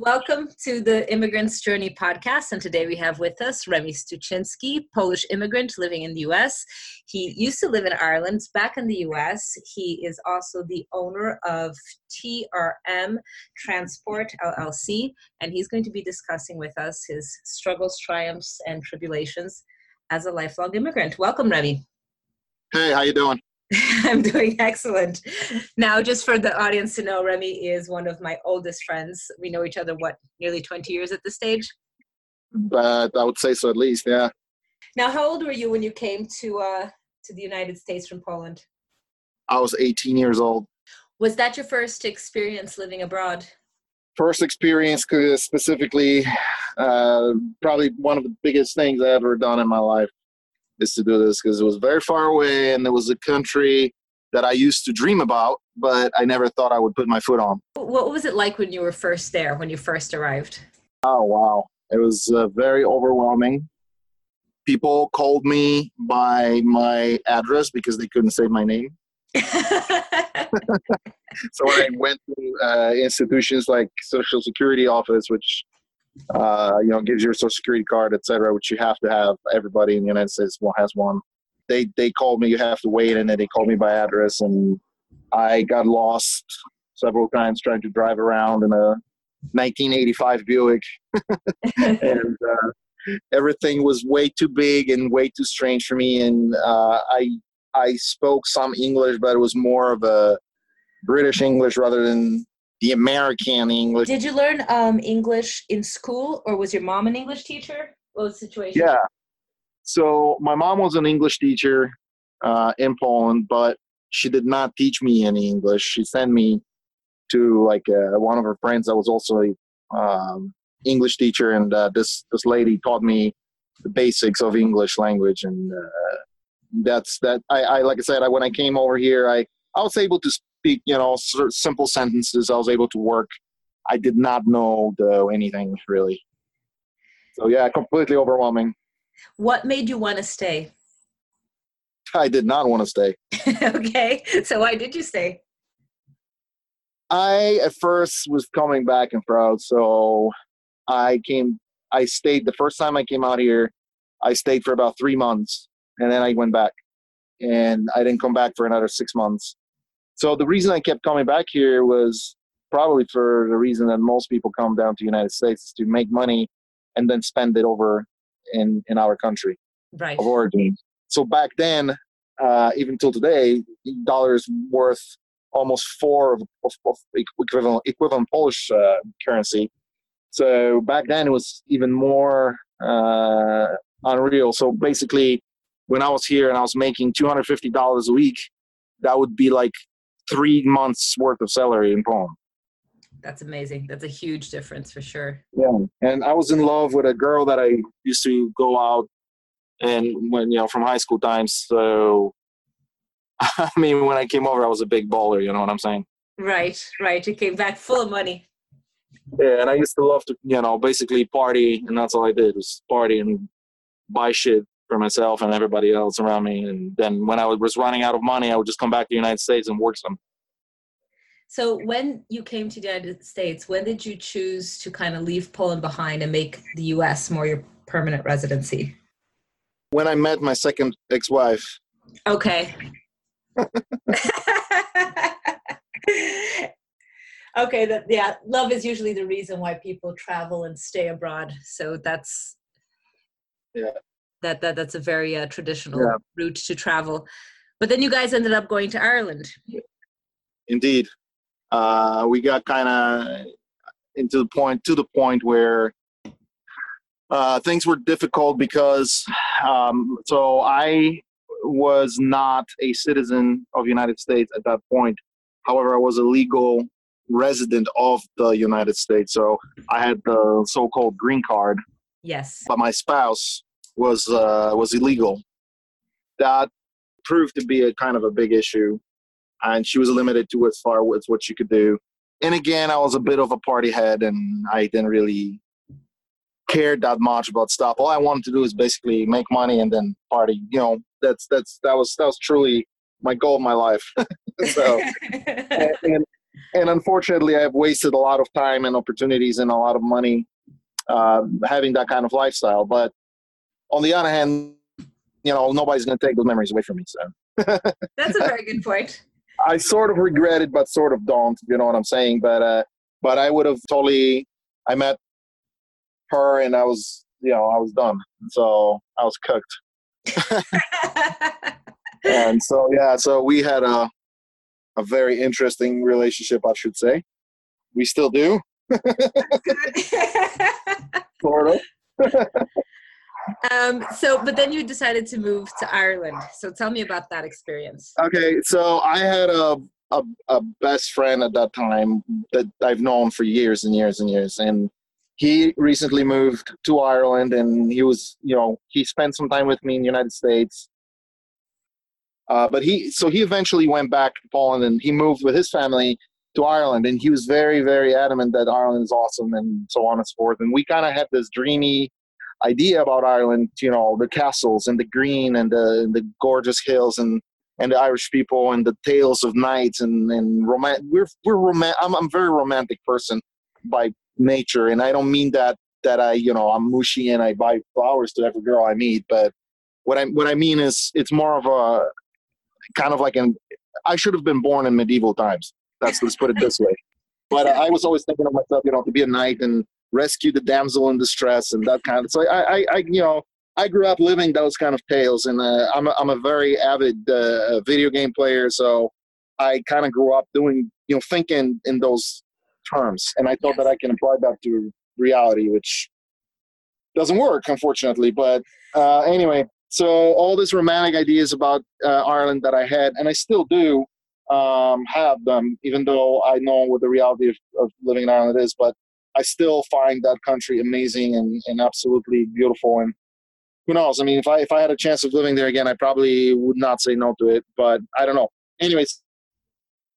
Welcome to the Immigrant's Journey podcast. And today we have with us Remi Stuczynski, Polish immigrant living in the US. He used to live in Ireland, back in the US. He is also the owner of TRM Transport LLC, and he's going to be discussing with us his struggles, triumphs, and tribulations as a lifelong immigrant. Welcome, Remi. Hey, how you doing? I'm doing excellent. Now, just for the audience to know, Remi is one of my oldest friends. We know each other, what, nearly 20 years at this stage? But I would say so at least, yeah. Now, how old were you when you came to uh, to the United States from Poland? I was 18 years old. Was that your first experience living abroad? First experience, specifically, uh, probably one of the biggest things I ever done in my life is to do this because it was very far away and it was a country that I used to dream about, but I never thought I would put my foot on. What was it like when you were first there, when you first arrived? Oh, wow. It was uh, very overwhelming. People called me by my address because they couldn't say my name. so when I went to uh, institutions like Social Security office, which uh, you know, gives you your social security card, etc., which you have to have. Everybody in the United States has one. They they called me. You have to wait, and then they called me by address, and I got lost several times trying to drive around in a 1985 Buick, and uh, everything was way too big and way too strange for me. And uh, I I spoke some English, but it was more of a British English rather than the American English. Did you learn um, English in school, or was your mom an English teacher? What was the situation? Yeah. So my mom was an English teacher uh, in Poland, but she did not teach me any English. She sent me to like uh, one of her friends that was also a um, English teacher, and uh, this this lady taught me the basics of English language, and uh, that's that. I, I like I said, I, when I came over here, I I was able to speak, you know, simple sentences. I was able to work. I did not know the, anything really. So yeah, completely overwhelming. What made you want to stay? I did not want to stay. okay, so why did you stay? I at first was coming back and proud, so I came. I stayed the first time I came out here. I stayed for about three months, and then I went back, and I didn't come back for another six months. So the reason I kept coming back here was probably for the reason that most people come down to the United States is to make money and then spend it over in in our country right. of origin. So back then, uh, even till today, dollars worth almost four of, of, of equivalent equivalent Polish uh, currency. So back then it was even more uh, unreal. So basically, when I was here and I was making two hundred fifty dollars a week, that would be like three months worth of salary in Poland. That's amazing. That's a huge difference for sure. Yeah, and I was in love with a girl that I used to go out and when you know from high school times. So, I mean, when I came over, I was a big baller. You know what I'm saying? Right, right. You came back full of money. Yeah, and I used to love to, you know, basically party, and that's all I did was party and buy shit for myself and everybody else around me. And then when I was running out of money, I would just come back to the United States and work some. So when you came to the United States, when did you choose to kind of leave Poland behind and make the US more your permanent residency? When I met my second ex-wife. Okay. okay, that yeah, love is usually the reason why people travel and stay abroad. So that's yeah that, that that's a very uh, traditional yeah. route to travel. But then you guys ended up going to Ireland. Indeed, uh, we got kind of into the point to the point where uh, things were difficult because um, so I was not a citizen of the United States at that point. However, I was a legal resident of the United States, so I had the so-called green card. Yes. But my spouse was uh, was illegal. That proved to be a kind of a big issue, and she was limited to as far as what she could do. And again, I was a bit of a party head, and I didn't really care that much about stuff. All I wanted to do is basically make money and then party. You know, that's that's that was that was truly my goal of my life. so, and, and, and unfortunately, I've wasted a lot of time and opportunities and a lot of money uh, having that kind of lifestyle. But on the other hand, you know, nobody's going to take those memories away from me. So that's a very good point. I sort of regret it, but sort of don't. You know what I'm saying? But uh, but I would have totally. I met her, and I was, you know, I was done. So I was cooked. and so yeah, so we had a a very interesting relationship, I should say. We still do. sort of. Um, so, but then you decided to move to Ireland. So tell me about that experience. Okay, so I had a, a, a best friend at that time that I've known for years and years and years, and he recently moved to Ireland, and he was, you know, he spent some time with me in the United States. Uh, but he, so he eventually went back to Poland, and he moved with his family to Ireland, and he was very, very adamant that Ireland is awesome, and so on and so forth. And we kind of had this dreamy idea about Ireland, you know, the castles and the green and the the gorgeous hills and and the Irish people and the tales of knights and and roman. We're we're roman. I'm I'm a very romantic person by nature, and I don't mean that that I you know I'm mushy and I buy flowers to every girl I meet, but what I what I mean is it's more of a kind of like an I should have been born in medieval times. That's let's put it this way. But I was always thinking of myself, you know, to be a knight and rescue the damsel in distress and that kind of. So I, I, I you know, I grew up living those kind of tales, and uh, I'm a, I'm a very avid uh, video game player, so I kind of grew up doing, you know, thinking in those terms, and I thought yes. that I can apply that to reality, which doesn't work, unfortunately. But uh, anyway, so all these romantic ideas about uh, Ireland that I had, and I still do um, have them, even though I know what the reality of, of living in Ireland is. But I still find that country amazing and, and absolutely beautiful. And who knows? I mean, if I if I had a chance of living there again, I probably would not say no to it. But I don't know. Anyways,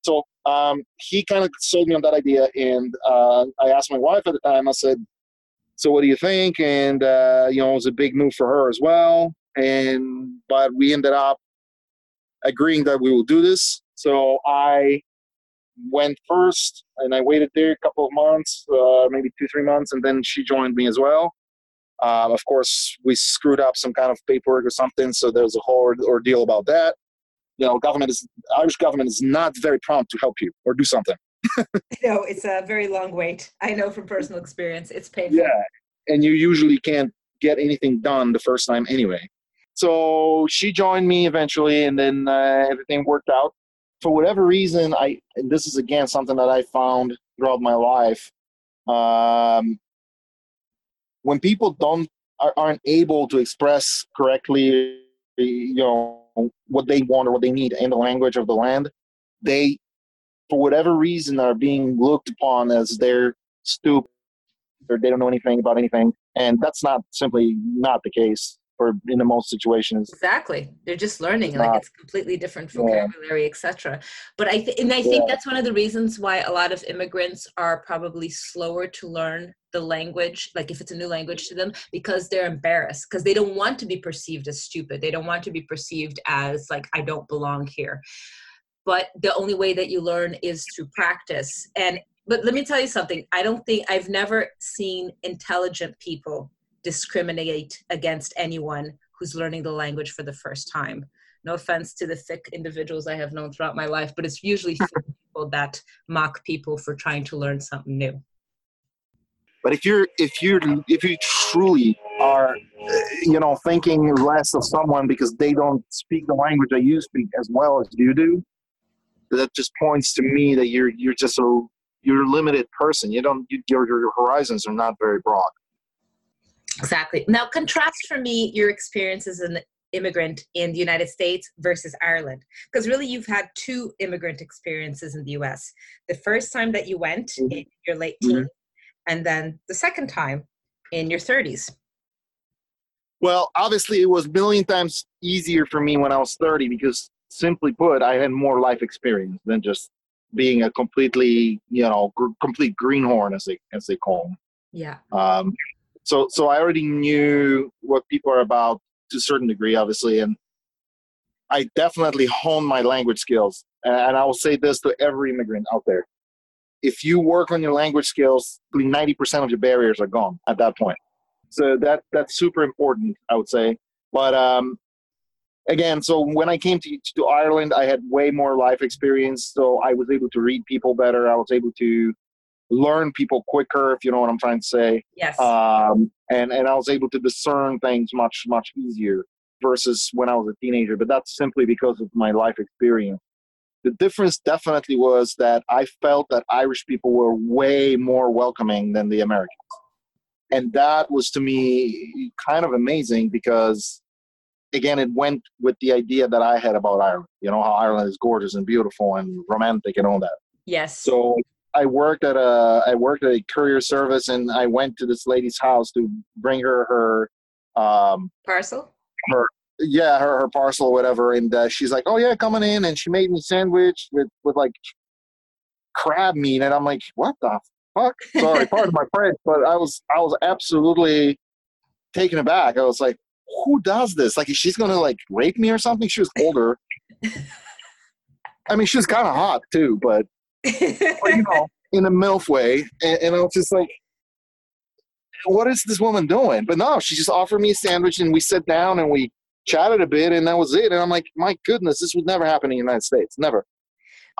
so um, he kind of sold me on that idea, and uh, I asked my wife at the time. I said, "So what do you think?" And uh, you know, it was a big move for her as well. And but we ended up agreeing that we will do this. So I went first and I waited there a couple of months, uh, maybe two, three months, and then she joined me as well. Um, of course, we screwed up some kind of paperwork or something, so there was a whole ordeal about that. You know, government is Irish government is not very prompt to help you or do something. no, it's a very long wait. I know from personal experience, it's painful. Yeah, and you usually can't get anything done the first time anyway. So she joined me eventually, and then uh, everything worked out for whatever reason, I this is again something that I found throughout my life. Um, when people don't aren't able to express correctly, you know what they want or what they need in the language of the land, they, for whatever reason, are being looked upon as they're stupid or they don't know anything about anything, and that's not simply not the case for in the most situations. Exactly. They're just learning like it's completely different vocabulary yeah. etc but i th- and i think yeah. that's one of the reasons why a lot of immigrants are probably slower to learn the language like if it's a new language to them because they're embarrassed because they don't want to be perceived as stupid. They don't want to be perceived as like i don't belong here. But the only way that you learn is through practice. And but let me tell you something. I don't think i've never seen intelligent people discriminate against anyone who's learning the language for the first time. No offense to the thick individuals I have known throughout my life, but it's usually people that mock people for trying to learn something new. But if you're if you're if you truly are, you know, thinking less of someone because they don't speak the language that you speak as well as you do, that just points to me that you're you're just a you're a limited person. You don't you, your your horizons are not very broad. Exactly. Now, contrast for me your experience as an immigrant in the United States versus Ireland, because really you've had two immigrant experiences in the US. The first time that you went mm-hmm. in your late mm-hmm. teens, mm-hmm. and then the second time in your 30s. Well, obviously, it was a million times easier for me when I was 30 because, simply put, I had more life experience than just being a completely, you know, gr- complete greenhorn, as they as they call them. Yeah. Um, so so I already knew what people are about to a certain degree, obviously, and I definitely honed my language skills. And I will say this to every immigrant out there: if you work on your language skills, 90% of your barriers are gone at that point. So that that's super important, I would say. But um, again, so when I came to, to Ireland, I had way more life experience. So I was able to read people better. I was able to learn people quicker, if you know what I'm trying to say. Yes. Um, and, and I was able to discern things much, much easier versus when I was a teenager. But that's simply because of my life experience. The difference definitely was that I felt that Irish people were way more welcoming than the Americans. And that was to me kind of amazing because again, it went with the idea that I had about Ireland. You know how Ireland is gorgeous and beautiful and romantic and all that. Yes. So I worked at a I worked at a courier service, and I went to this lady's house to bring her her um, parcel. Her yeah, her her parcel or whatever, and uh, she's like, "Oh yeah, coming in," and she made me sandwich with with like crab meat, and I'm like, "What the fuck?" Sorry, pardon my French, but I was I was absolutely taken aback. I was like, who does this? Like, she's gonna like rape me or something? She was older. I mean, she was kind of hot too, but, but, you know, in a milf way. And, and I was just like, what is this woman doing? But no, she just offered me a sandwich, and we sat down and we chatted a bit, and that was it. And I'm like, my goodness, this would never happen in the United States, never.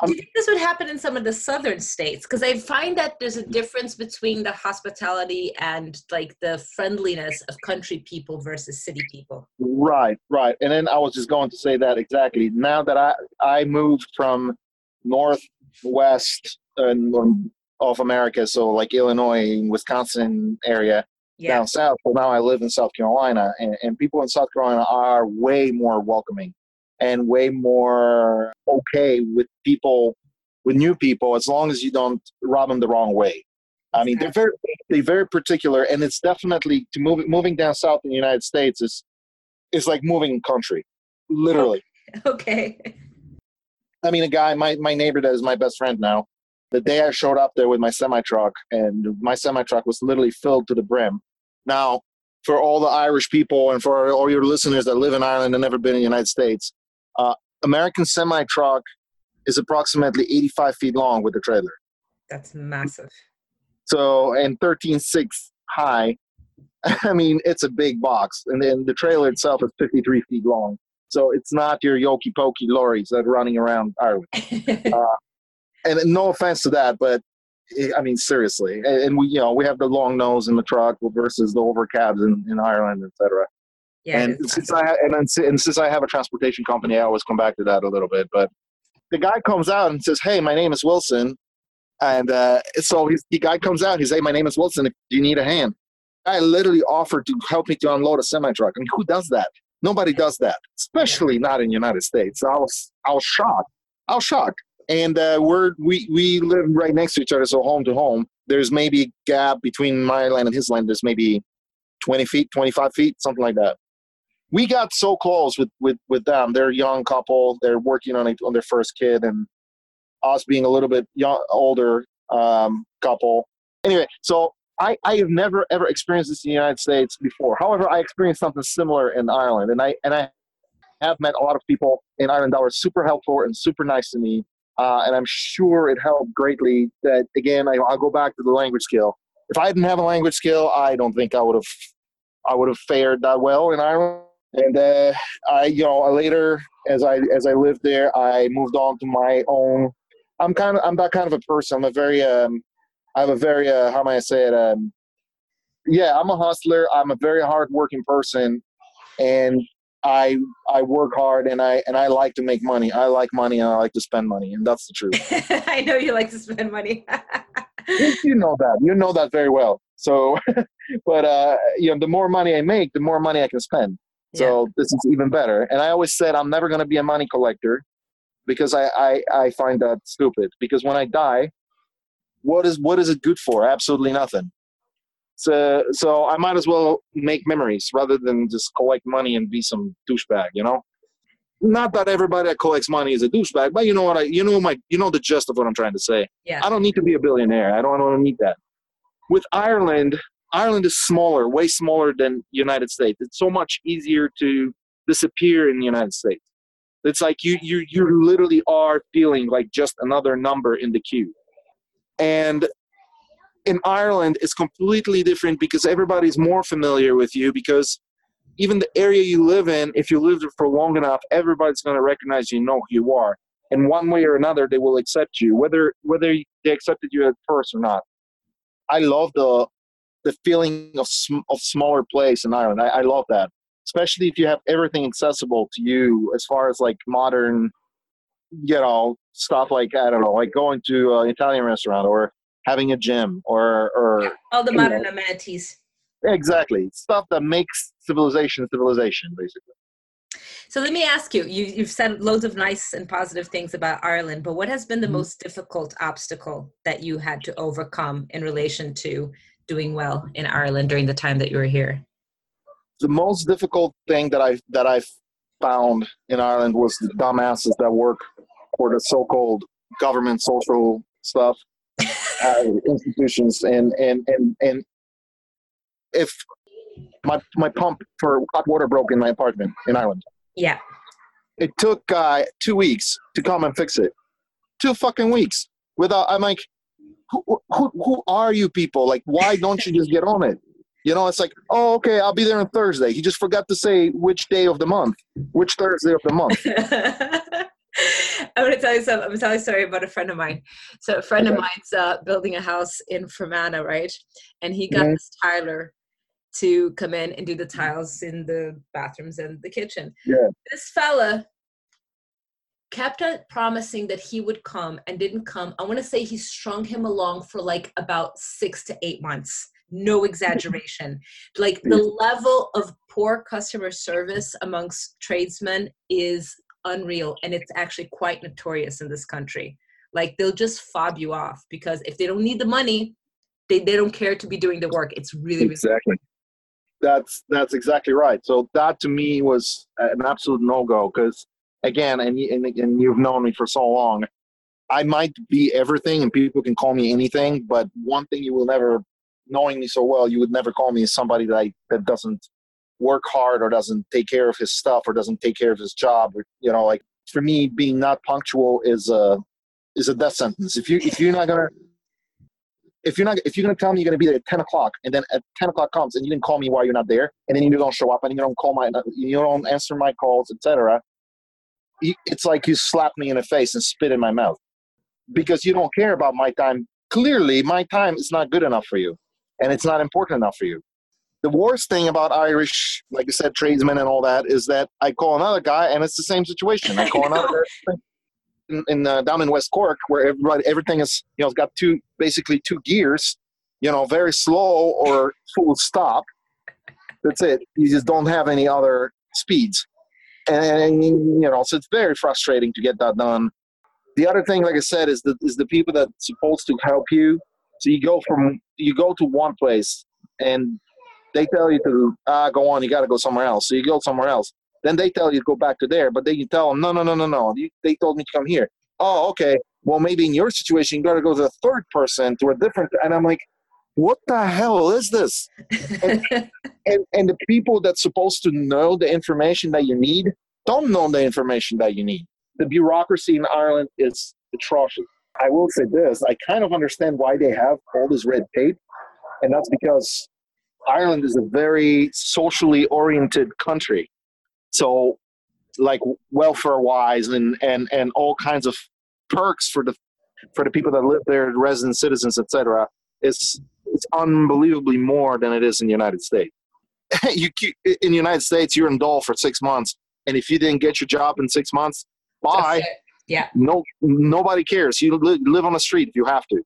Do you um, think this would happen in some of the southern states? Because I find that there's a difference between the hospitality and like the friendliness of country people versus city people. Right, right. And then I was just going to say that exactly. Now that I I moved from northwest and um, of America, so like Illinois, Wisconsin area yeah. down south. Well, now I live in South Carolina, and, and people in South Carolina are way more welcoming and way more okay with people, with new people, as long as you don't rob them the wrong way. I mean, they're very, they're very particular, and it's definitely to move, moving down south in the United States is is like moving country, literally. Okay. I mean, a guy, my my neighbor that is my best friend now. The day I showed up there with my semi truck, and my semi truck was literally filled to the brim. Now, for all the Irish people and for all your listeners that live in Ireland and never been in the United States, uh, American semi truck is approximately 85 feet long with the trailer. That's massive. So, and 13.6 high. I mean, it's a big box. And then the trailer itself is 53 feet long. So it's not your yoki pokey lorries that are running around Ireland. uh, and no offense to that, but eh, I mean, seriously. And we, you know, we have the long nose in the truck versus the over cabs in, in Ireland, etc. Yeah, and since I and, and since I have a transportation company, I always come back to that a little bit. But the guy comes out and says, "Hey, my name is Wilson," and uh, so he's, the guy comes out. He's, "Hey, my name is Wilson. If you need a hand." I literally offered to help me to unload a semi truck. I mean, who does that? Nobody does that, especially not in the United States. I was I was shocked. I was shocked. And uh, we're we we live right next to each other, so home to home. There's maybe a gap between my land and his land. There's maybe 20 feet, 25 feet, something like that we got so close with with with them. They're a young couple. They're working on a, on their first kid, and us being a little bit young, older um, couple. Anyway, so I I have never ever experienced this in the United States before. However, I experienced something similar in Ireland, and I and I have met a lot of people in Ireland that were super helpful and super nice to me. Uh, and I'm sure it helped greatly. That again, I, I'll go back to the language skill. If I didn't have a language skill, I don't think I would have I would have fared that well in Ireland and uh, I, you know, later as I as I lived there, I moved on to my own. I'm kind of I'm that kind of a person. I'm a very um, I have a very uh, how may I say it? Um, yeah, I'm a hustler. I'm a very hardworking person, and I I work hard and I and I like to make money. I like money and I like to spend money, and that's the truth. I know you like to spend money. you know that. You know that very well. So, but uh, you know, the more money I make, the more money I can spend. So yeah. this is even better. And I always said I'm never going to be a money collector because I, I, I find that stupid. Because when I die, what is what is it good for? Absolutely nothing. So so I might as well make memories rather than just collect money and be some douchebag. You know. Not that everybody that collects money is a douchebag, but you know what I you know my you know the gist of what I'm trying to say. Yeah. I don't need to be a billionaire. I don't, I don't need that. With Ireland, Ireland is smaller, way smaller than United States. It's so much easier to disappear in the United States. It's like you you you literally are feeling like just another number in the queue. And in Ireland, it's completely different because everybody's more familiar with you because even the area you live in, if you live there for long enough, everybody's going to recognize you, know who you are. And one way or another, they will accept you, whether whether they accepted you at first or not. I love the the feeling of sm- of smaller place in Ireland. I, I love that, especially if you have everything accessible to you as far as like modern, you know, stuff like I don't know, like going to an Italian restaurant or having a gym or or all the modern know, amenities. Exactly, stuff that makes civilization civilization, basically. So let me ask you, you you've said loads of nice and positive things about Ireland, but what has been the mm-hmm. most difficult obstacle that you had to overcome in relation to doing well in Ireland during the time that you were here? The most difficult thing that I that I found in Ireland was the dumbasses that work for the so-called government social stuff uh, institutions and and and and if my my pump for hot water broke in my apartment in Ireland. Yeah. It took uh, two weeks to come and fix it. Two fucking weeks. Without I'm like, who, who who are you people? Like, why don't you just get on it? You know, it's like, oh, okay, I'll be there on Thursday. He just forgot to say which day of the month, which Thursday of the month. I'm to tell you something. I'm to tell you a story about a friend of mine. So a friend okay. of mine's uh, building a house in Fermanagh, right? And he got mm-hmm. this tiler to come in and do the tiles in the bathrooms and the kitchen. Yeah. This fella kept on promising that he would come and didn't come. I want to say he strung him along for like about six to eight months. No exaggeration. like the level of poor customer service amongst tradesmen is unreal and it's actually quite notorious in this country. Like they'll just fob you off because if they don't need the money they, they don't care to be doing the work. It's really exactly. That's that's exactly right. So that to me was an absolute no-go because again and, and, and you've known me for so long i might be everything and people can call me anything but one thing you will never knowing me so well you would never call me somebody that I, that doesn't work hard or doesn't take care of his stuff or doesn't take care of his job or, you know like for me being not punctual is a is a death sentence. If you if you're not gonna if you're not if you're gonna tell me you're gonna be there at 10 o'clock and then at 10 o'clock comes and you didn't call me while you're not there and then you don't show up and you don't call my you don't answer my calls etc it's like you slap me in the face and spit in my mouth because you don't care about my time. Clearly my time is not good enough for you and it's not important enough for you the worst thing about Irish, like I said, tradesmen and all that, is that I call another guy and it's the same situation. I call another in, in uh, down in West Cork where everybody everything is you know it's got two basically two gears, you know, very slow or full stop. That's it. You just don't have any other speeds, and you know, so it's very frustrating to get that done. The other thing, like I said, is the is the people that's supposed to help you. So you go from you go to one place and they tell you to ah, go on, you got to go somewhere else. So you go somewhere else. Then they tell you to go back to there, but then you tell them, no, no, no, no, no. You, they told me to come here. Oh, okay. Well, maybe in your situation, you got to go to the third person to a different. And I'm like, what the hell is this? and, and, and the people that's supposed to know the information that you need don't know the information that you need. The bureaucracy in Ireland is atrocious. I will say this: I kind of understand why they have all this red tape, and that's because Ireland is a very socially oriented country. So, like welfare wise and, and, and all kinds of perks for the for the people that live there, resident citizens, etc. It's it's unbelievably more than it is in the United States. you in the United States, you're in Dole for six months, and if you didn't get your job in six months, bye. Yeah. No, nobody cares. You live on the street if you have to.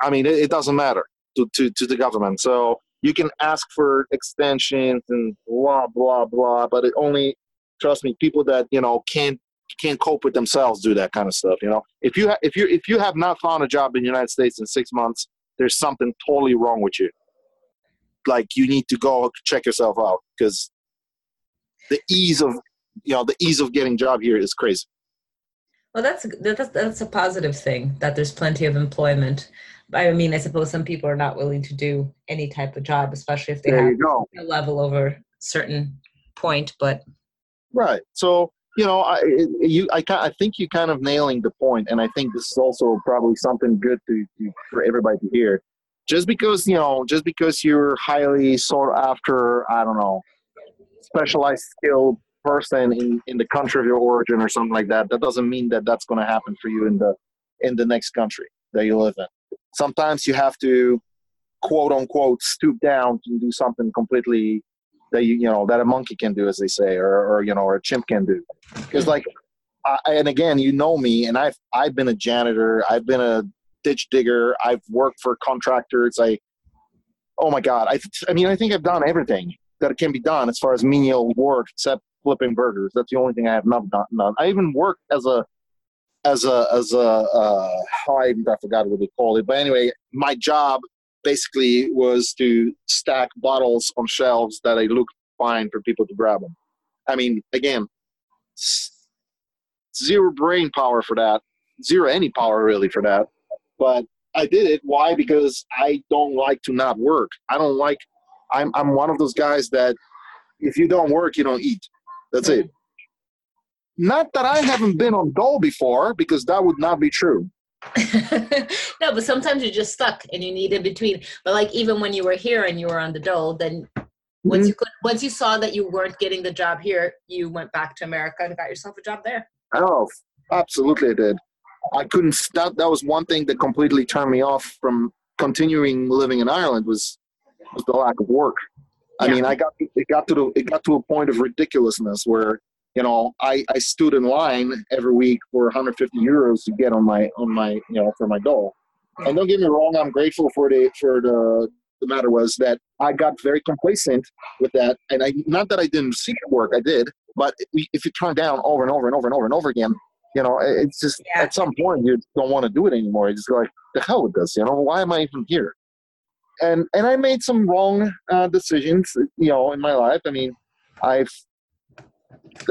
I mean, it, it doesn't matter to, to, to the government. So you can ask for extensions and blah blah blah but it only trust me people that you know can't can't cope with themselves do that kind of stuff you know if you ha- if you if you have not found a job in the united states in six months there's something totally wrong with you like you need to go check yourself out because the ease of you know the ease of getting job here is crazy well that's that's that's a positive thing that there's plenty of employment I mean, I suppose some people are not willing to do any type of job, especially if they there have a level over a certain point. But right, so you know, I you I I think you're kind of nailing the point, and I think this is also probably something good to, to for everybody to hear. Just because you know, just because you're highly sought after, I don't know, specialized skill person in, in the country of your origin or something like that, that doesn't mean that that's going to happen for you in the in the next country that you live in. Sometimes you have to quote unquote stoop down to do something completely that you you know that a monkey can do, as they say, or, or you know, or a chimp can do. Because like, I, and again, you know me, and I've I've been a janitor, I've been a ditch digger, I've worked for contractors. I, oh my god, I I mean, I think I've done everything that can be done as far as menial work, except flipping burgers. That's the only thing I have not gotten done. I even worked as a as a as a uh, I, I forgot what they call it, but anyway, my job basically was to stack bottles on shelves that I looked fine for people to grab them. I mean, again, zero brain power for that, zero any power really for that. But I did it. Why? Because I don't like to not work. I don't like. I'm I'm one of those guys that if you don't work, you don't eat. That's it. Not that I haven't been on dole before, because that would not be true. no, but sometimes you're just stuck and you need in between. But like even when you were here and you were on the dole, then once mm-hmm. you could once you saw that you weren't getting the job here, you went back to America and got yourself a job there. Oh, absolutely I did. I couldn't stop that was one thing that completely turned me off from continuing living in Ireland was was the lack of work. I yeah. mean, I got it got to the it got to a point of ridiculousness where you know I, I stood in line every week for 150 euros to get on my on my you know for my dole. And don't get me wrong, I'm grateful for the for the the matter was that I got very complacent with that, and I not that I didn't seek work, I did, but if you turn down over and over and over and over and over again, you know, it's just yeah. at some point you don't want to do it anymore. You just go like, the hell with this, you know, why am I even here? And and I made some wrong uh, decisions, you know, in my life. I mean, I've,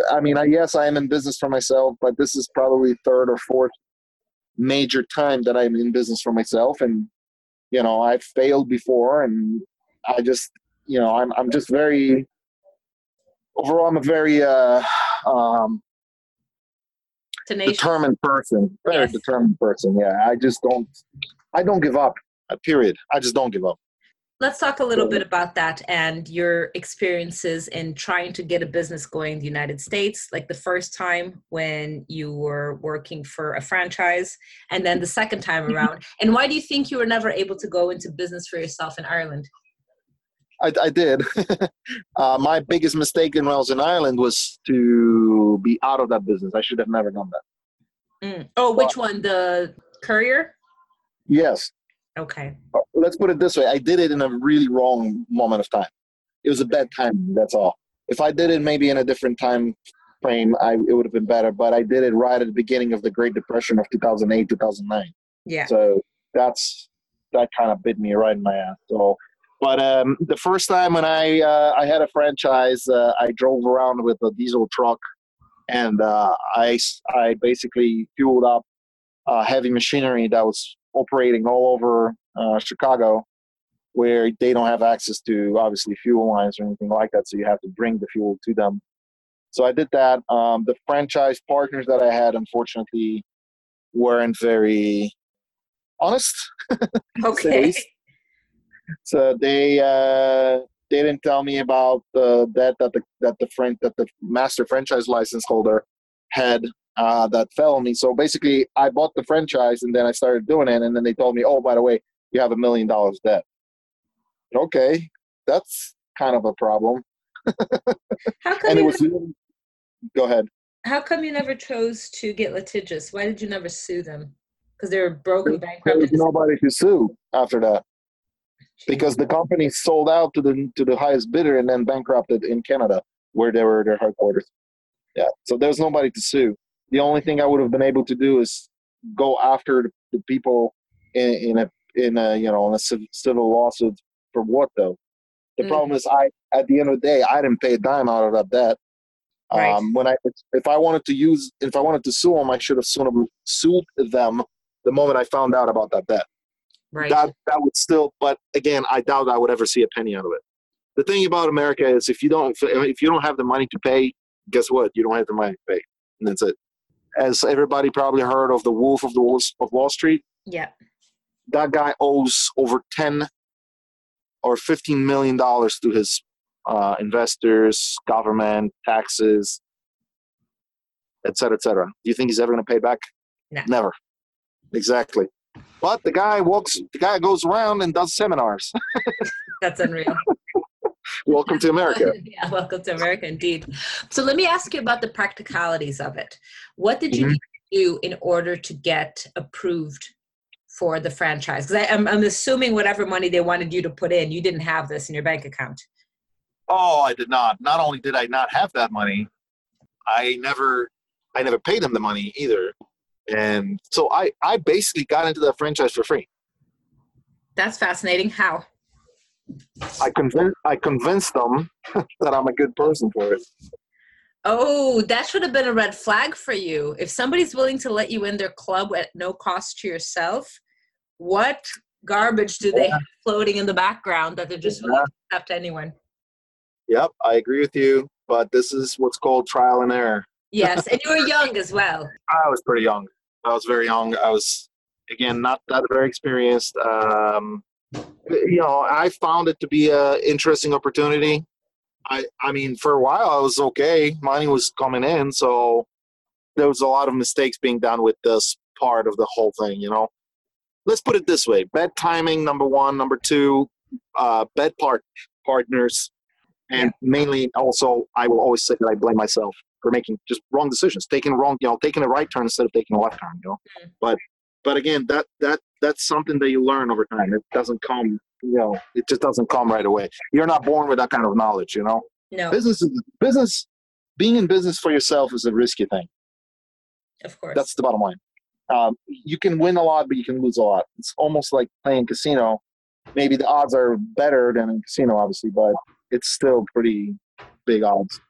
I mean, I yes, I am in business for myself, but this is probably third or fourth major time that I'm in business for myself, and you know, I've failed before, and I just, you know, I'm I'm just very overall, I'm a very uh, um, determined person, very yes. determined person. Yeah, I just don't, I don't give up period. I just don't give up. Let's talk a little bit about that and your experiences in trying to get a business going in the United States, like the first time when you were working for a franchise, and then the second time mm-hmm. around. and why do you think you were never able to go into business for yourself in Ireland? I, I did. uh, my biggest mistake when I was in Ireland was to be out of that business. I should have never done that. Mm. Oh, which but, one? The courier? Yes. Okay. Let's put it this way: I did it in a really wrong moment of time. It was a bad time. That's all. If I did it maybe in a different time frame, I it would have been better. But I did it right at the beginning of the Great Depression of 2008, 2009. Yeah. So that's that kind of bit me right in my ass. So, but um, the first time when I uh, I had a franchise, uh, I drove around with a diesel truck, and uh, I I basically fueled up uh, heavy machinery that was operating all over uh, Chicago where they don't have access to obviously fuel lines or anything like that. So you have to bring the fuel to them. So I did that. Um, the franchise partners that I had, unfortunately, weren't very honest. Okay. so they uh, they didn't tell me about the debt that the that the friend that the master franchise license holder had uh, that fell on me. So basically, I bought the franchise and then I started doing it. And then they told me, oh, by the way, you have a million dollars debt. Okay, that's kind of a problem. How come you was, never, go ahead. How come you never chose to get litigious? Why did you never sue them? Because they were broken, bankrupt. There was nobody to sue after that. Because the company sold out to the to the highest bidder and then bankrupted in Canada, where they were their headquarters. Yeah, so there was nobody to sue the only thing I would have been able to do is go after the people in, in a in a you know in a civil lawsuit for what though? The mm. problem is I at the end of the day I didn't pay a dime out of that debt. Right. Um, when I if I wanted to use if I wanted to sue them, I should have sued them, sued them the moment I found out about that debt. Right. That that would still, but again, I doubt I would ever see a penny out of it. The thing about America is if you don't if you don't have the money to pay, guess what? You don't have the money to pay. and that's it. As everybody probably heard of the Wolf of the Wall, of Wall Street, Yeah. that guy owes over 10 or 15 million dollars to his uh, investors, government, taxes, et cetera, et cetera. Do you think he's ever going to pay back? No. Never. Exactly. But the guy walks, the guy goes around and does seminars. That's unreal. Welcome to America. yeah, welcome to America indeed. So let me ask you about the practicalities of it. What did you Mhm. need to do in order to get approved for the franchise? Because I'm, I'm assuming whatever money they wanted you to put in, you didn't have this in your bank account. Oh, I did not. Not only did I not have that money, I never, I never paid them the money either. And so I, I basically got into the franchise for free. That's fascinating. How? I convinced, I convinced them that I'm a good person for it. Oh, that should have been a red flag for you. If somebody's willing to let you in their club at no cost to yourself, what garbage do they have floating in the background that they're just willing to accept anyone? Yep, I agree with you. But this is what's called trial and error. Yes, and you were young as well. I was pretty young. I was very young. I was, again, not that very experienced. Um, you know, I found it to be a interesting opportunity. I, I mean, for a while I was okay. Money was coming in, so there was a lot of mistakes being done with this part of the whole thing. You know, let's put it this way: bad timing, number one. Number two, uh, bad part partners, and mainly also, I will always say that I blame myself for making just wrong decisions, taking wrong, you know, taking a right turn instead of taking a left turn. You know, Mhm. but but again, that that that's something that you learn over time. It doesn't come, you know, it just doesn't come right away. You're not born with that kind of knowledge. You know, No, business is business. Being in business for yourself is a risky thing. of course. That's the bottom line. Um, you can win a lot, but you can lose a lot. It's almost like playing casino. Maybe the odds are better than in casino, obviously, but it's still pretty big odds.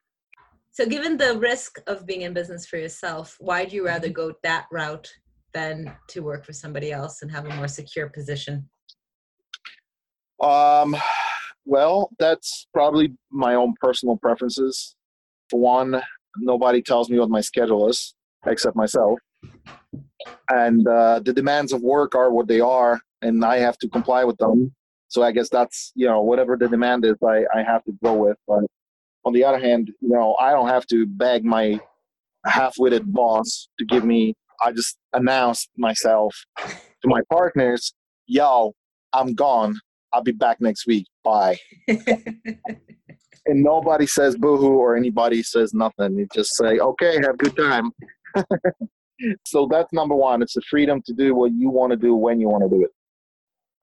so, given the risk of being in business for yourself, why do you rather go that route than to work for somebody else and have a more secure position? Um, well, that's probably my own personal preferences. For one, nobody tells me what my schedule is except myself, and uh, the demands of work are what they are, and I have to comply with them. So I guess that's you know whatever the demand is, I I have to go with. But on the other hand, you know I don't have to beg my half-witted boss to give me. I just announced myself to my partners, "Yo, I'm gone. I'll be back next week. Bye." and nobody says boohoo or anybody says nothing. You just say, okay, have a good time. so that's number one. It's the freedom to do what you want to do when you want to do it.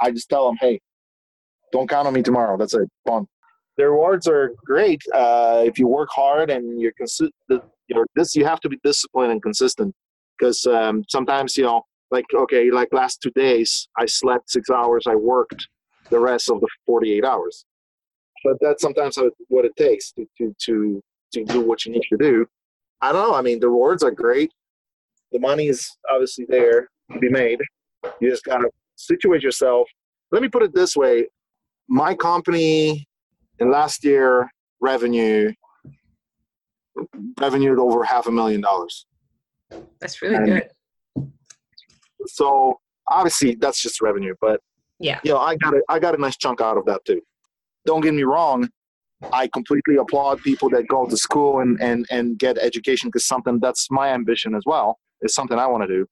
I just tell them, hey, don't count on me tomorrow. That's it. Fun. The rewards are great uh, if you work hard and you're consistent. You're this. You have to be disciplined and consistent because um, sometimes you know, like okay, like last two days, I slept six hours. I worked the rest of the 48 hours but that's sometimes what it takes to, to to to do what you need to do. I don't know. I mean, the rewards are great. The money is obviously there to be made. You just gotta situate yourself. Let me put it this way: my company in last year revenue revenued over half a million dollars. That's really And- good. So obviously that's just revenue, but Yeah. you know, I got a, I got a nice chunk out of that too. Don't get me wrong. I completely applaud people that go to school and, and, and get education because something that's my ambition as well. It's something I want to do.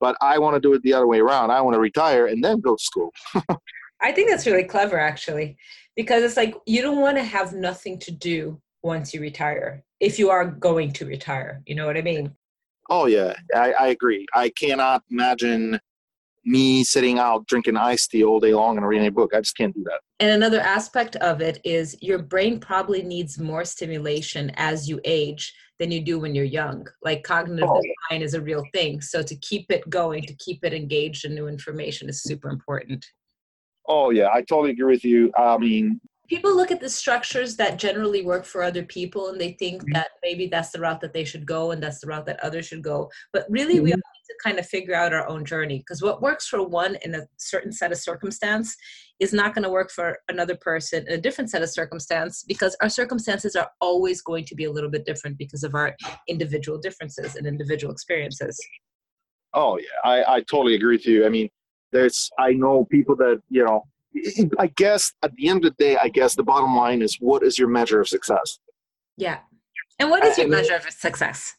But I want to do it the other way around. I want to retire and then go to school. I think that's really clever, actually, because it's like you don't want to have nothing to do once you retire, if you are going to retire. You know what I mean? Oh yeah, I, I agree. I cannot imagine me sitting out drinking iced tea all day long and reading a book. I just can't do that. And another aspect of it is your brain probably needs more stimulation as you age than you do when you're young. Like cognitive Oh. decline is a real thing. So to keep it going, to keep it engaged in new information is super important. Oh yeah, I totally agree with you. I mean, people look at the structures that generally work for other people and they think mm-hmm. that maybe that's the route that they should go and that's the route that others should go but really mm-hmm. we all need to kind of figure out our own journey because what works for one in a certain set of circumstance is not going to work for another person in a different set of circumstance because our circumstances are always going to be a little bit different because of our individual differences and individual experiences oh yeah i, I totally agree with you i mean there's i know people that you know I guess at the end of the day, I guess the bottom line is what is your measure of success? Yeah. And what is your measure of success?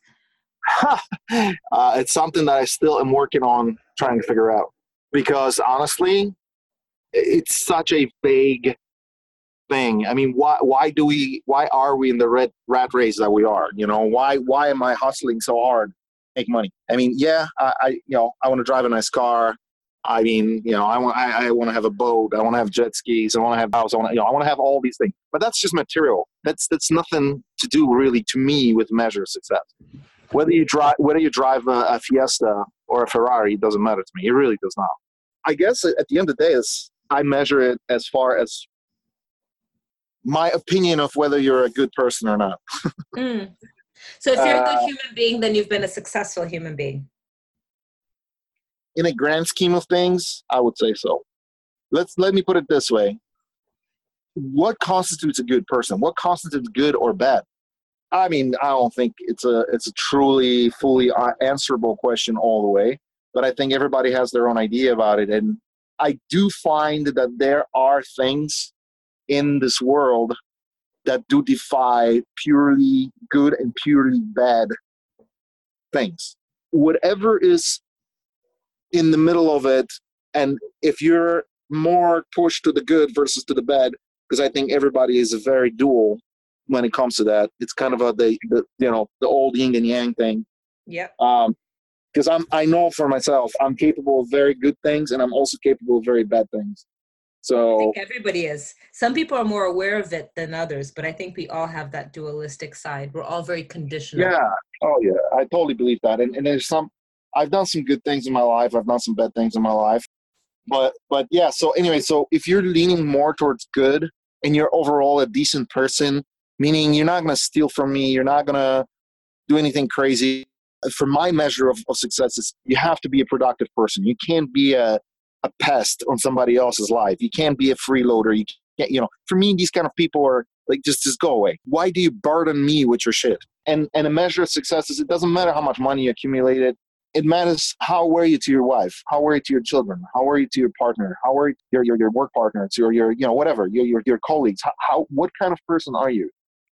uh, it's something that I still am working on trying to figure out because honestly, it's such a vague thing. I mean, why why do we why are we in the red rat race that we are? You know, why why am I hustling so hard, make money? I mean, yeah, I, I you know I want to drive a nice car. I mean, you know, I want I, I want to have a boat. I want to have jet skis. I want to have house. I want you know I want to have all these things. But that's just material. That's that's nothing to do really to me with measure of success. Whether you drive whether you drive a, a Fiesta or a Ferrari, it doesn't matter to me. It really does not. I guess at the end of the day, is I measure it as far as my opinion of whether you're a good person or not. mm. So if you're a good uh, human being, then you've been a successful human being in a grand scheme of things, I would say so. Let's let me put it this way. What constitutes a good person? What constitutes good or bad? I mean, I don't think it's a it's a truly fully uh, answerable question all the way, but I think everybody has their own idea about it and I do find that there are things in this world that do defy purely good and purely bad things. Whatever is in the middle of it. And if you're more pushed to the good versus to the bad because i think everybody is a very dual when it comes to that. It's kind of a the, the you know the old yin and yang thing. Yeah um because i'm i know for myself i'm capable of very good things and i'm also capable of very bad things. So I think everybody is. Some people are more aware of it than others but i think we all have that dualistic side. We're all very conditional. Yeah. Oh yeah. I totally believe that. And, and there's some I've done some good things in my life. I've done some bad things in my life. But but yeah, so anyway, so if you're leaning more towards good and you're overall a decent person, meaning you're not gonna steal from me, you're not gonna do anything crazy. For my measure of, of success is you have to be a productive person. You can't be a, a pest on somebody else's life. You can't be a freeloader. You can't, you know, for me, these kind of people are like, just, just go away. Why do you burden me with your shit? And, and a measure of success is it doesn't matter how much money you accumulated it matters how were you to your wife how were you to your children how were you to your partner how are you your, your, your work partners your, your you know whatever your, your, your colleagues how, how what kind of person are you?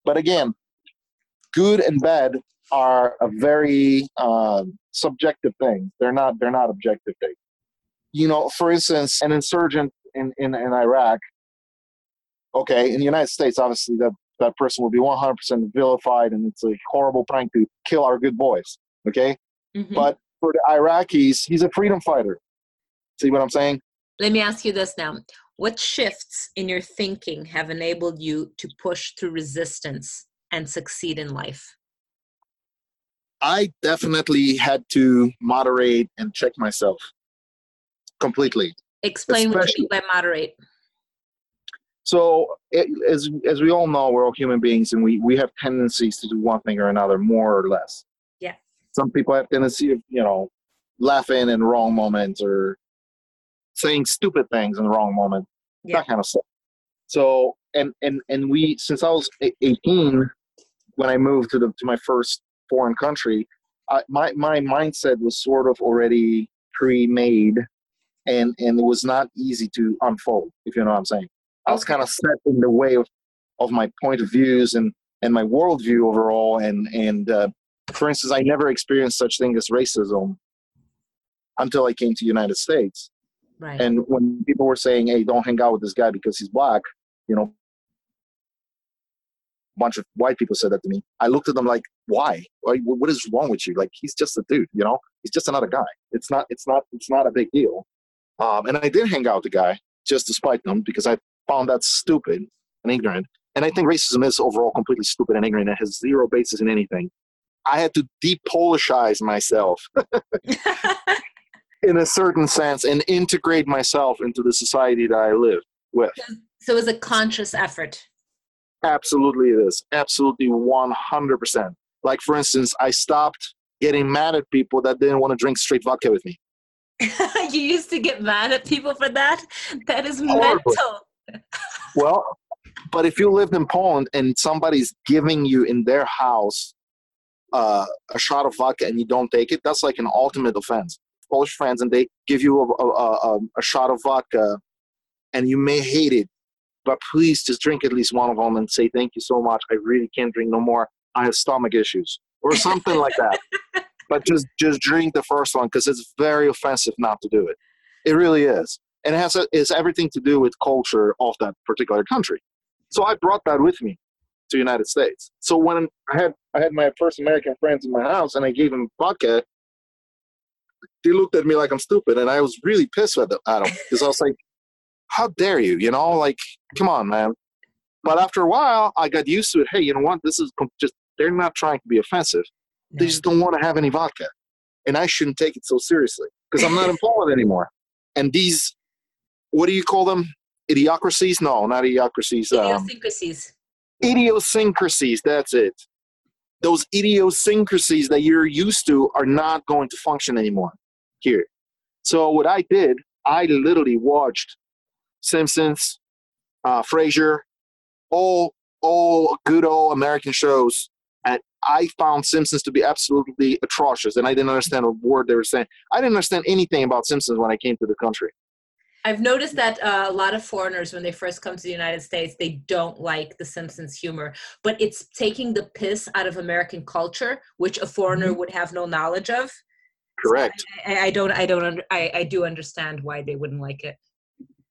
But again good and bad are a very uh, subjective thing. They're not they're not objective things you know for instance an insurgent in, in, in iraq okay in the united states obviously that that person will be 100% vilified and it's a horrible prank to kill our good boys okay? Mm-hmm. but for the Iraqis, he's a freedom fighter. See what I'm saying? Let me ask you this now. What shifts in your thinking have enabled you to push through resistance and succeed in life? I definitely had to moderate and check myself completely. Explain Especially, what you mean by moderate. So, it, as as we all know, we're all human beings, and we we have tendencies to do one thing or another, more or less some people have tendency of you know laughing in wrong moments or saying stupid things in the wrong moment yeah. that kind of stuff so and and and we since i was 18 when i moved to the to my first foreign country I, my my mindset was sort of already pre-made and and it was not easy to unfold if you know what i'm saying i was kind of set in the way of of my point of views and and my worldview overall and and uh, for instance, I never experienced such thing as racism until I came to the United States. Right. And when people were saying, "Hey, don't hang out with this guy because he's black," you know, a bunch of white people said that to me. I looked at them like, "Why? What is wrong with you? Like, he's just a dude. You know, he's just another guy. It's not. It's not. It's not a big deal." Um, and I did hang out with the guy just to spite them because I found that stupid and ignorant. And I think racism is overall completely stupid and ignorant. It has zero basis in anything. I had to depolishize myself in a certain sense and integrate myself into the society that I live with. So it was a conscious effort. Absolutely, it is. Absolutely, 100%. Like, for instance, I stopped getting mad at people that didn't want to drink straight vodka with me. you used to get mad at people for that? That is Horrible. mental. well, but if you lived in Poland and somebody's giving you in their house uh, a shot of vodka and you don't take it, that's like an ultimate offense. Polish friends and they give you a, a, a, a shot of vodka and you may hate it, but please just drink at least one of them and say thank you so much. I really can't drink no more. I have stomach issues or something like that. But just just drink the first one because it's very offensive not to do it. It really is, and it has a, it's everything to do with culture of that particular country. So I brought that with me to United States. So when I had I had my first American friends in my house and I gave them vodka, they looked at me like I'm stupid, and I was really pissed at them because I was like, "How dare you?" You know, like, come on, man. But after a while, I got used to it. Hey, you know what? This is just they're not trying to be offensive. They just don't want to have any vodka. And I shouldn't take it so seriously because I'm not in Poland anymore. And these, what do you call them? Idiocracies? No, not idiocracies. Um, idiosyncrasies. Um, idiosyncrasies, that's it. Those idiosyncrasies that you're used to are not going to function anymore here. So what I did, I literally watched Simpsons, uh, Frasier, all all good old American shows and I found Simpsons to be absolutely atrocious, and I didn't understand a word they were saying. I didn't understand anything about Simpsons when I came to the country. I've noticed that uh, a lot of foreigners, when they first come to the United States, they don't like the Simpsons humor, but it's taking the piss out of American culture, which a foreigner mm-hmm. would have no knowledge of. Correct. So I, I, don't. I don't. Under, I, I do understand why they wouldn't like it.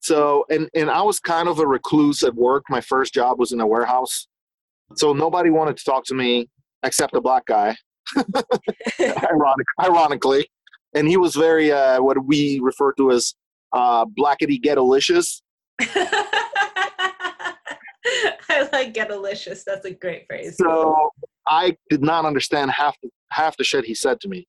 So, and and I was kind of a recluse at work. My first job was in a warehouse, so nobody wanted to talk to me except a black guy, Ironic, ironically. And he was very, uh, what we refer to as uh, blackety ghetto-licious. I like ghetto-licious. That's a great phrase. So I did not understand half the, half the shit he said to me.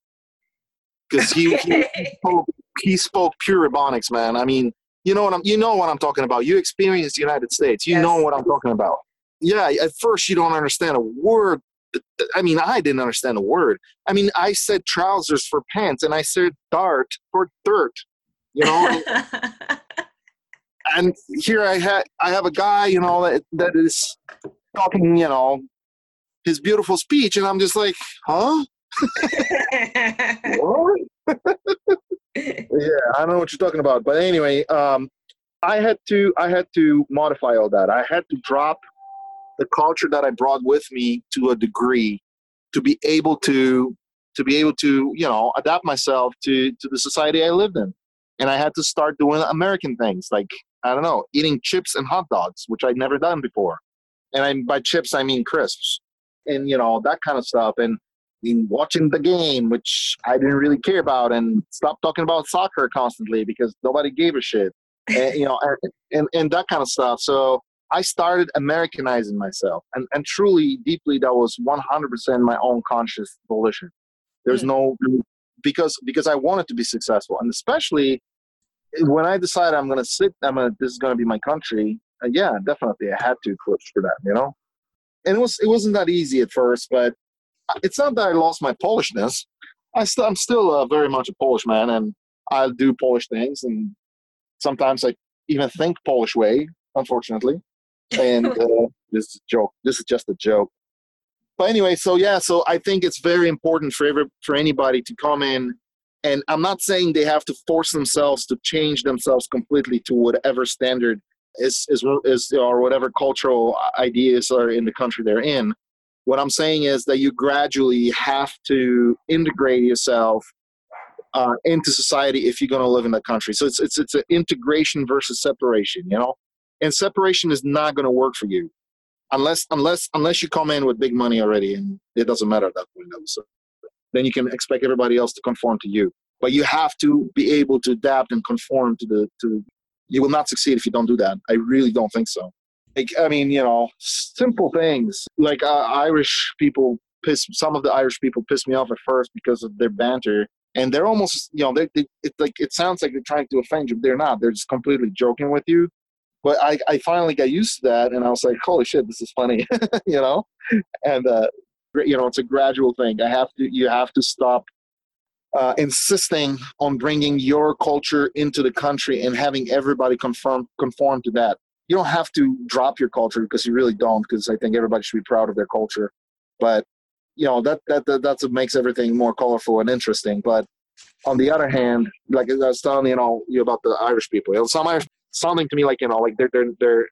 Because he, he, spoke, he spoke pure Ebonics, man. I mean, you know what I'm you know what I'm talking about. You experienced the United States. You yes. know what I'm talking about yeah, at first you don't understand a word. I mean, I didn't understand a word. I mean, I said trousers for pants, and I said dart for dirt. You know. and here I had I have a guy, you know, that that is talking, you know, his beautiful speech, and I'm just like, huh? yeah, I don't know what you're talking about, but anyway, um, I had to I had to modify all that. I had to drop the culture that I brought with me to a degree to be able to to be able to you know adapt myself to to the society I lived in, and I had to start doing American things like I don't know eating chips and hot dogs, which I'd never done before, and I, by chips I mean crisps, and you know that kind of stuff, and in watching the game, which I didn't really care about, and stop talking about soccer constantly because nobody gave a shit, and, you know, and, and, and that kind of stuff. So I started Americanizing myself, and, and truly, deeply, that was 100% my own conscious volition. There's mm. no because because I wanted to be successful, and especially when I decided I'm going to sit, I'm gonna this is going to be my country. Uh, yeah, definitely, I had to push for that, you know. And it was it wasn't that easy at first, but it's not that I lost my Polishness. I still I'm still uh, very much a Polish man, and I do Polish things, and sometimes I even think Polish way, unfortunately and uh, this is a joke. This is just a joke. But anyway, so yeah, so I think it's very important for every, for anybody to come in, and I'm not saying they have to force themselves to change themselves completely to whatever standard is is is or whatever cultural ideas are in the country they're in. What I'm saying is that you gradually have to integrate yourself uh, into society if you're going to live in that country. So it's it's it's an integration versus separation. You know, and separation is not going to work for you unless unless unless you come in with big money already and it doesn't matter at that point so then you can expect everybody else to conform to you. But you have to be able to adapt and conform to the to you will not succeed if you don't do that. I really don't think so. Like i mean you know simple things. Like uh, irish people piss some of the irish people piss me off at first because of their banter. And they're almost you know they, they, it like it sounds like they're trying to offend you they're not. They're just completely joking with you but I, I finally got used to that, and I was like, holy shit, this is funny, you know. And uh, you know, it's a gradual thing. I have to you have to stop uh, insisting on bringing your culture into the country and having everybody conform conform to that. You don't have to drop your culture because you really don't. Because I think everybody should be proud of their culture, but you know that that, that that's what makes everything more colorful and interesting. But on the other hand, like I was telling you know you about the Irish people, you know, some Irish sounding to me like you know like they're they're they're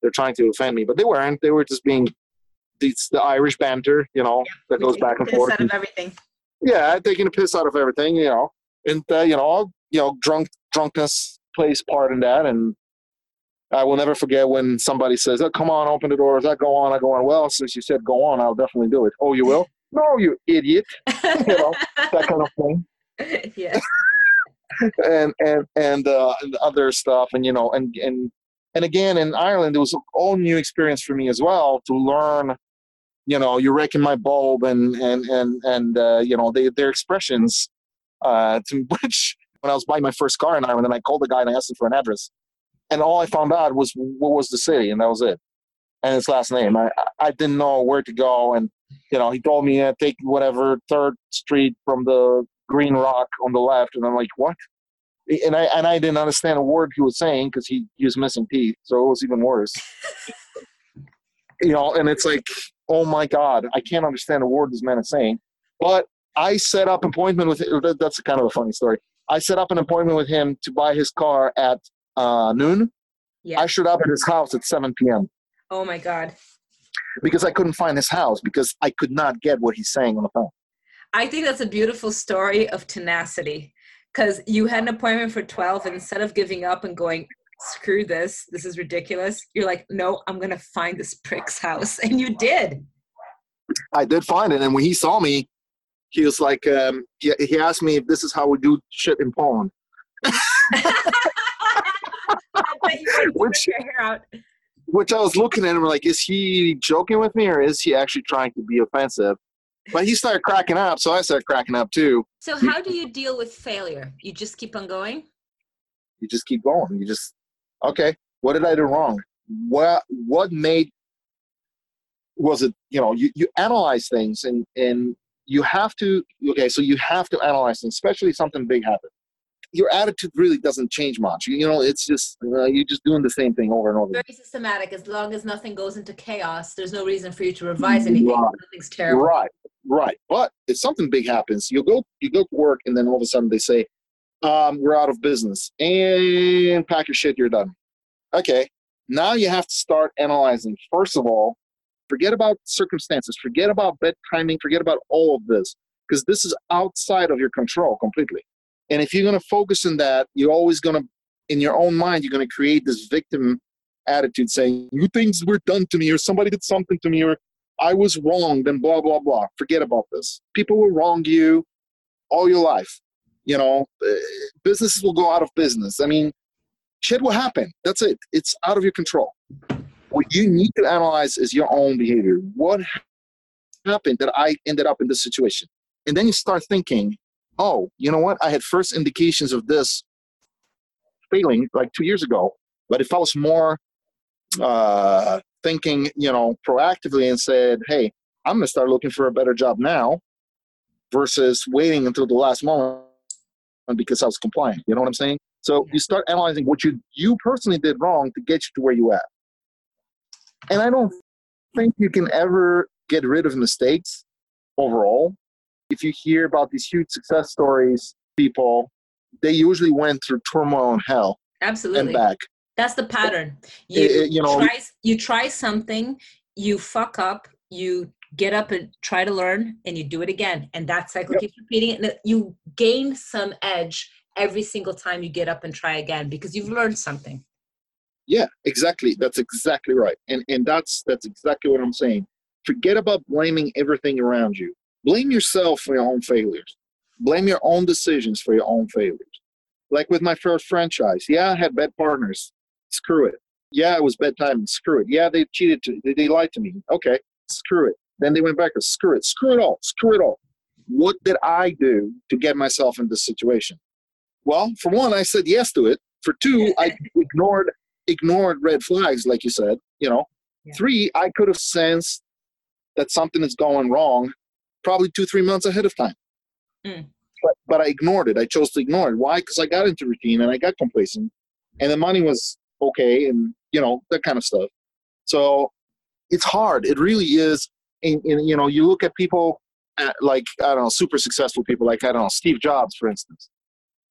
they're trying to offend me, but they weren't. They were just being it's the Irish banter, you know, yeah, that goes back and forth. Out of everything. Yeah, taking a piss out of everything, you know, and uh, you know, you know, drunk drunkenness plays part in that, and I will never forget when somebody says, oh, "Come on, open the doors." I go on. I go on. Well, since you said go on, I'll definitely do it. Oh, you will? no, you idiot. you know that kind of thing. Yeah. And and and, uh, and other stuff, and you know, and and and again in Ireland, it was a all new experience for me as well to learn you know, you're wrecking my bulb and and and and uh, you know they, their expressions. Uh, to which when I was buying my first car in Ireland, and I called the guy and I asked him for an address, and all I found out was what was the city, and that was it, and his last name. I I didn't know where to go, and you know he told me uh, take whatever third street from the green rock on the left, and I'm like what? And I and I didn't understand a word he was saying because he, he was missing teeth, so it was even worse. you know, and it's like oh my God, I can't understand a word this man is saying. But I set up an appointment with him. That's kind of a funny story. I set up an appointment with him to buy his car at uh, noon. Yeah. I showed up at his house at 7 p.m. Oh my God. Because I couldn't find his house because I could not get what he's saying on the phone. I think that's a beautiful story of tenacity because you had an appointment for 12 and instead of giving up and going, screw this, this is ridiculous. You're like, no, I'm gonna find this prick's house, and you did. I did find it, and when he saw me, he was like, um, he, he asked me if this is how we do shit in Poland. which, which I was looking at him like, is he joking with me or is he actually trying to be offensive? But he started cracking up, so I started cracking up too. So how do you deal with failure? You just keep on going? You just keep going. You just okay, what did I do wrong? What what made was it? You know, you, you analyze things and and you have to okay, so you have to analyze things, especially something big happened. Your attitude really doesn't change much. You, you know, it's just uh, you're just doing the same thing over and over. Very systematic. As long as nothing goes into chaos, there's no reason for you to revise anything. Right. Nothing's terrible. Right, right. But if something big happens, you go you go to work, and then all of a sudden they say, um, we're out of business and pack your shit you're done okay now you have to start analyzing first of all forget about circumstances forget about bed timing forget about all of this because this is outside of your control completely and if you're going to focus on that you're always going to in your own mind you're to create this victim attitude saying you things were done to me or somebody did something to me or i was wrong then blah blah blah. Forget about this. People will wrong you all your life you know? Uh, businesses will go out of business. I mean shit will happen. That's it. It's out of your control. What you need to analyze is your own behavior. What happened that i ended up in this situation? And then you start thinking oh you know what? I had first indications of this failing like two years ago but if i was more uh, thinking you know proactively and said hey i'm going to start looking for a better job now versus waiting until the last moment because I was compliant. You know what I'm saying? So you start analyzing what you you personally did wrong to get you to where you at. And I don't think you can ever get rid of mistakes overall. If you hear about these huge success stories, people they usually went through turmoil and hell. Absolutely. And back. That's the pattern. You, it, it, you know, try, you try something, you fuck up, you get up and try to learn and you do it again. And that cycle yep. keeps repeating. And you gain some edge every single time you get up and try again because you've learned something. Yeah exactly. That's exactly right. And and that's that's exactly what i'm saying. Forget about blaming everything around you. Blame yourself for your own failures. Blame your own decisions for your own failures. Like with my first franchise. Yeah i had bad partners screw it yeah it was bedtime screw it yeah they cheated to, they, they lied to me okay screw it then they went back and screw it, screw it all, screw it all. What did I do to get myself in this situation? Well, for one, I said yes to it. For two, I ignored ignored red flags, like you said. You know, Yeah. three, I could have sensed that something is going wrong, probably two, three months ahead of time. Mm. But but I ignored it. I chose to ignore it. Why? Because I got into routine and I got complacent, and the money was okay, and you know that kind of stuff. So it's hard. It really is. And, and you know, you look at people uh, like I don't know, super successful people, like I don't know, Steve Jobs, for instance.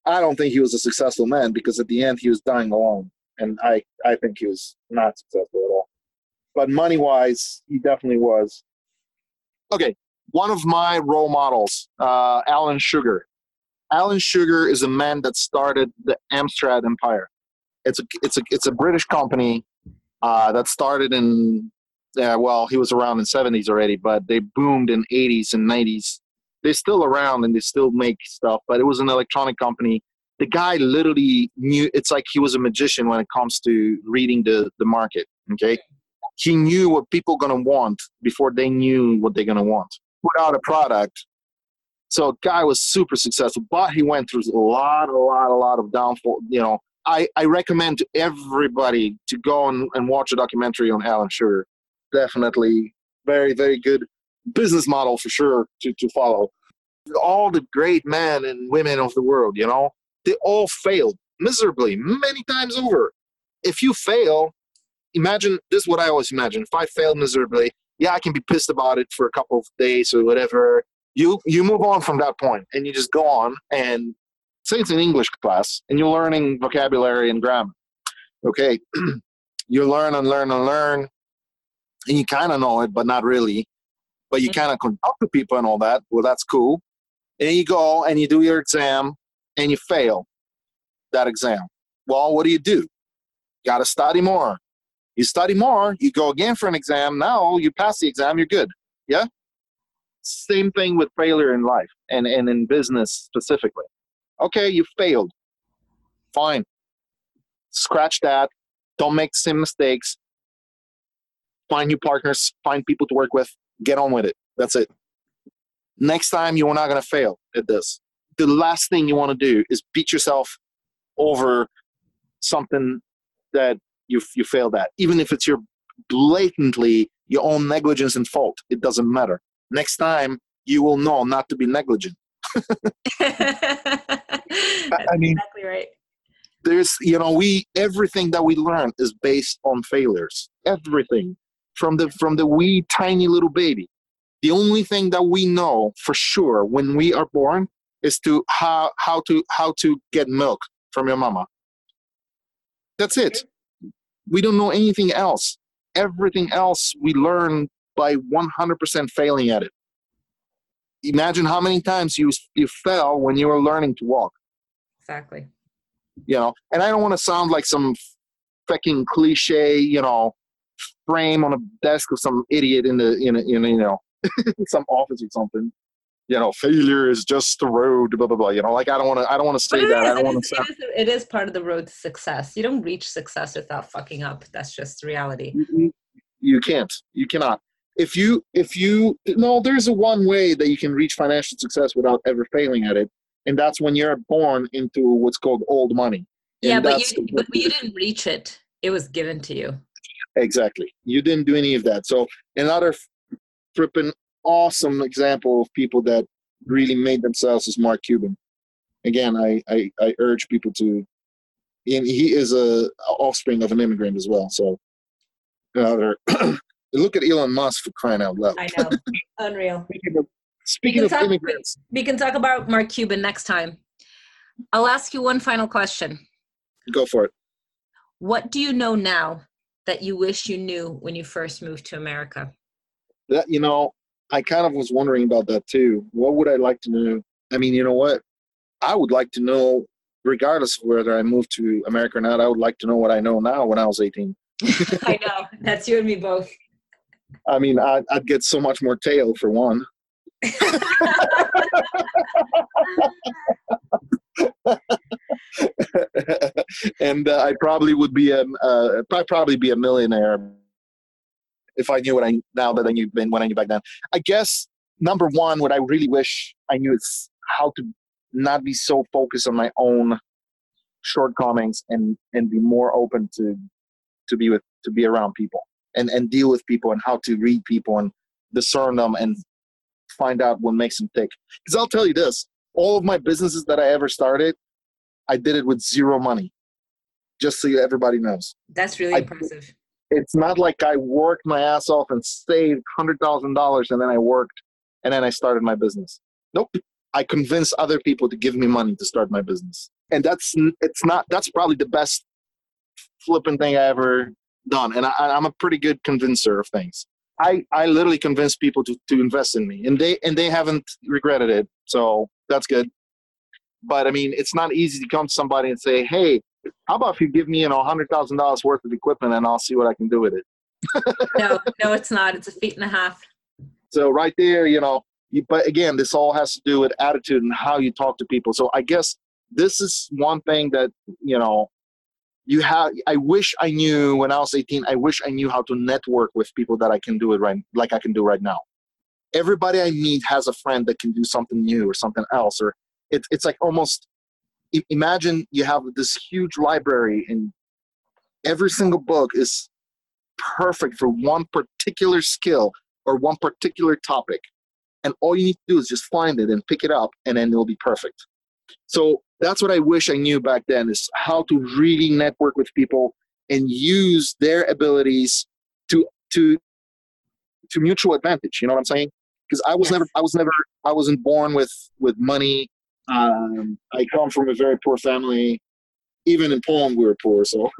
I don't think he was a successful man because at the end he was dying alone, and I I think he was not successful at all. But money wise, he definitely was. Okay, one of my role models, uh, Alan Sugar. Alan Sugar is a man that started the Amstrad Empire. It's a it's a it's a British company uh, that started in yeah, well, he was around in 70s already, but they boomed in 80s and 90s. They're still around and they still make stuff, but it was an electronic company. The guy literally knew it's like he was a magician when it comes to reading the, the market. Okay. He knew what people gonna want before they knew what they're gonna want. Put out a product. So guy was super successful, but he went through a lot, a lot, a lot of downfall, you know. I, I recommend everybody to go and, and watch a documentary on Alan Sugar definitely very very good business model for sure to, to follow. All the great men and women of the world you know they all failed miserably many times over. If you fail imagine this is what i always imagine if i fail miserably yeah i can be pissed about it for a couple of days or whatever. You you move on from that point and you just go on and say it's an english class and you're learning vocabulary and grammar okay you learn and learn and learn and you kind of know it, but not really. But you mm-hmm. kind of can talk to people and all that. Well, that's cool. And you go and you do your exam and you fail that exam. Well, what do you do? You Got to study more. You study more, you go again for an exam. Now you pass the exam, you're good. Yeah? Same thing with failure in life and, and in business specifically. Okay, you failed. Fine. Scratch that. Don't make the same mistakes find new partners, find people to work with, get on with it. That's it. Next time, you're not going to fail at this. The last thing you want to do is beat yourself over something that you you failed at, even if it's your blatantly your own negligence and fault. It doesn't matter. Next time, you will know not to be negligent. That's I mean, exactly right. there's you know we everything that we learn is based on failures. Everything. From the from the wee tiny little baby. The only thing that we know for sure when we are born is to how how to how to get milk from your mama. That's it. We don't know anything else. Everything else we learn by 100% failing at it. Imagine how many times you you fell when you were learning to walk Exactly. you know and i don't want to sound like some fucking cliche you know frame on a desk of some idiot in the in a, in a, you know some office or something you know failure is just the road blah blah blah you know like i don't want to i don't want to say that i don't want to sound it, is, it is part of the road to success. You don't reach success without fucking up. That's just reality. you, you can't you cannot if you if you no there's a one way that you can reach financial success without ever failing at it and that's when you're born into what's called old money Yeah, but you but you didn't reach it. It was given to you. Exactly. You didn't do any of that. So another flipping awesome example of people that really made themselves is Mark Cuban. Again, I, I, I urge people to, and he is a offspring of an immigrant as well. So uh, another, look at Elon Musk for crying out loud. I know. Unreal. Speaking of, speaking can of talk- immigrants, We can talk about Mark Cuban next time. I'll ask you one final question. go for it. What do you know now that you wish you knew when you first moved to America? That you know, I kind of was wondering about that too. What would I like to know? I mean, you know what? I would like to know, regardless of whether I moved to America or not. I would like to know what I know now when I was 18. I know. That's you and me both. I mean, I'd, I'd get so much more tail for one. and uh, I probably would be a, uh, probably be a millionaire if I knew what I now that I knew when I knew back then. I guess number one, what I really wish I knew is how to not be so focused on my own shortcomings and and be more open to to be with to be around people and and deal with people and how to read people and discern them and find out what makes them tick. Because I'll tell you this: all of my businesses that I ever started, I did it with zero money. Just so everybody knows. That's really I- impressive. It's not like I worked my ass off and saved hundred thousand dollars and then I worked and then I started my business. Nope. I convinced other people to give me money to start my business. And that's it's not that's probably the best flipping thing I ever done. And I, I'm a pretty good convincer of things. I, I literally convinced people to, to invest in me and they and they haven't regretted it. So that's good. But I mean it's not easy to come to somebody and say, Hey, how about if you give me you know hundred thousand dollars worth of equipment and I'll see what I can do with it. no, no, it's not. It's a feat and a half. So right there, you know, you, but again, this all has to do with attitude and how you talk to people. So I guess this is one thing that you know you have. I wish I knew when I was 18. I wish I knew how to network with people that I can do it right, like I can do right now. Everybody I meet has a friend that can do something new or something else, or it, it's like almost. Imagine you have this huge library and every single book is perfect for one particular skill or one particular topic and all you need to do is just find it and pick it up and then it'll be perfect so that's what i wish i knew back then is how to really network with people and use their abilities to to to mutual advantage you know what i'm saying because i was Yes. never i was never i wasn't born with with money um, i come from a very poor family even in poland we were poor so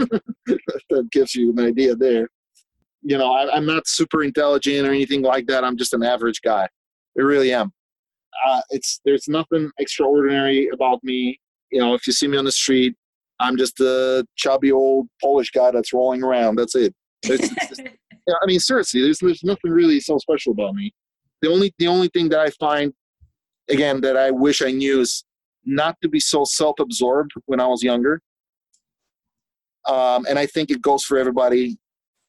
that gives you an idea there you know I, i'm not super intelligent or anything like that i'm just an average guy I really am. Uh, it's there's nothing extraordinary about me. You know, if you see me on the street, I'm just a chubby old Polish guy that's rolling around. That's it. It's, it's- yeah, I mean, seriously, there's there's nothing really so special about me. The only the only thing that I find, again, that I wish I knew is not to be so self-absorbed when I was younger. Um, and I think it goes for everybody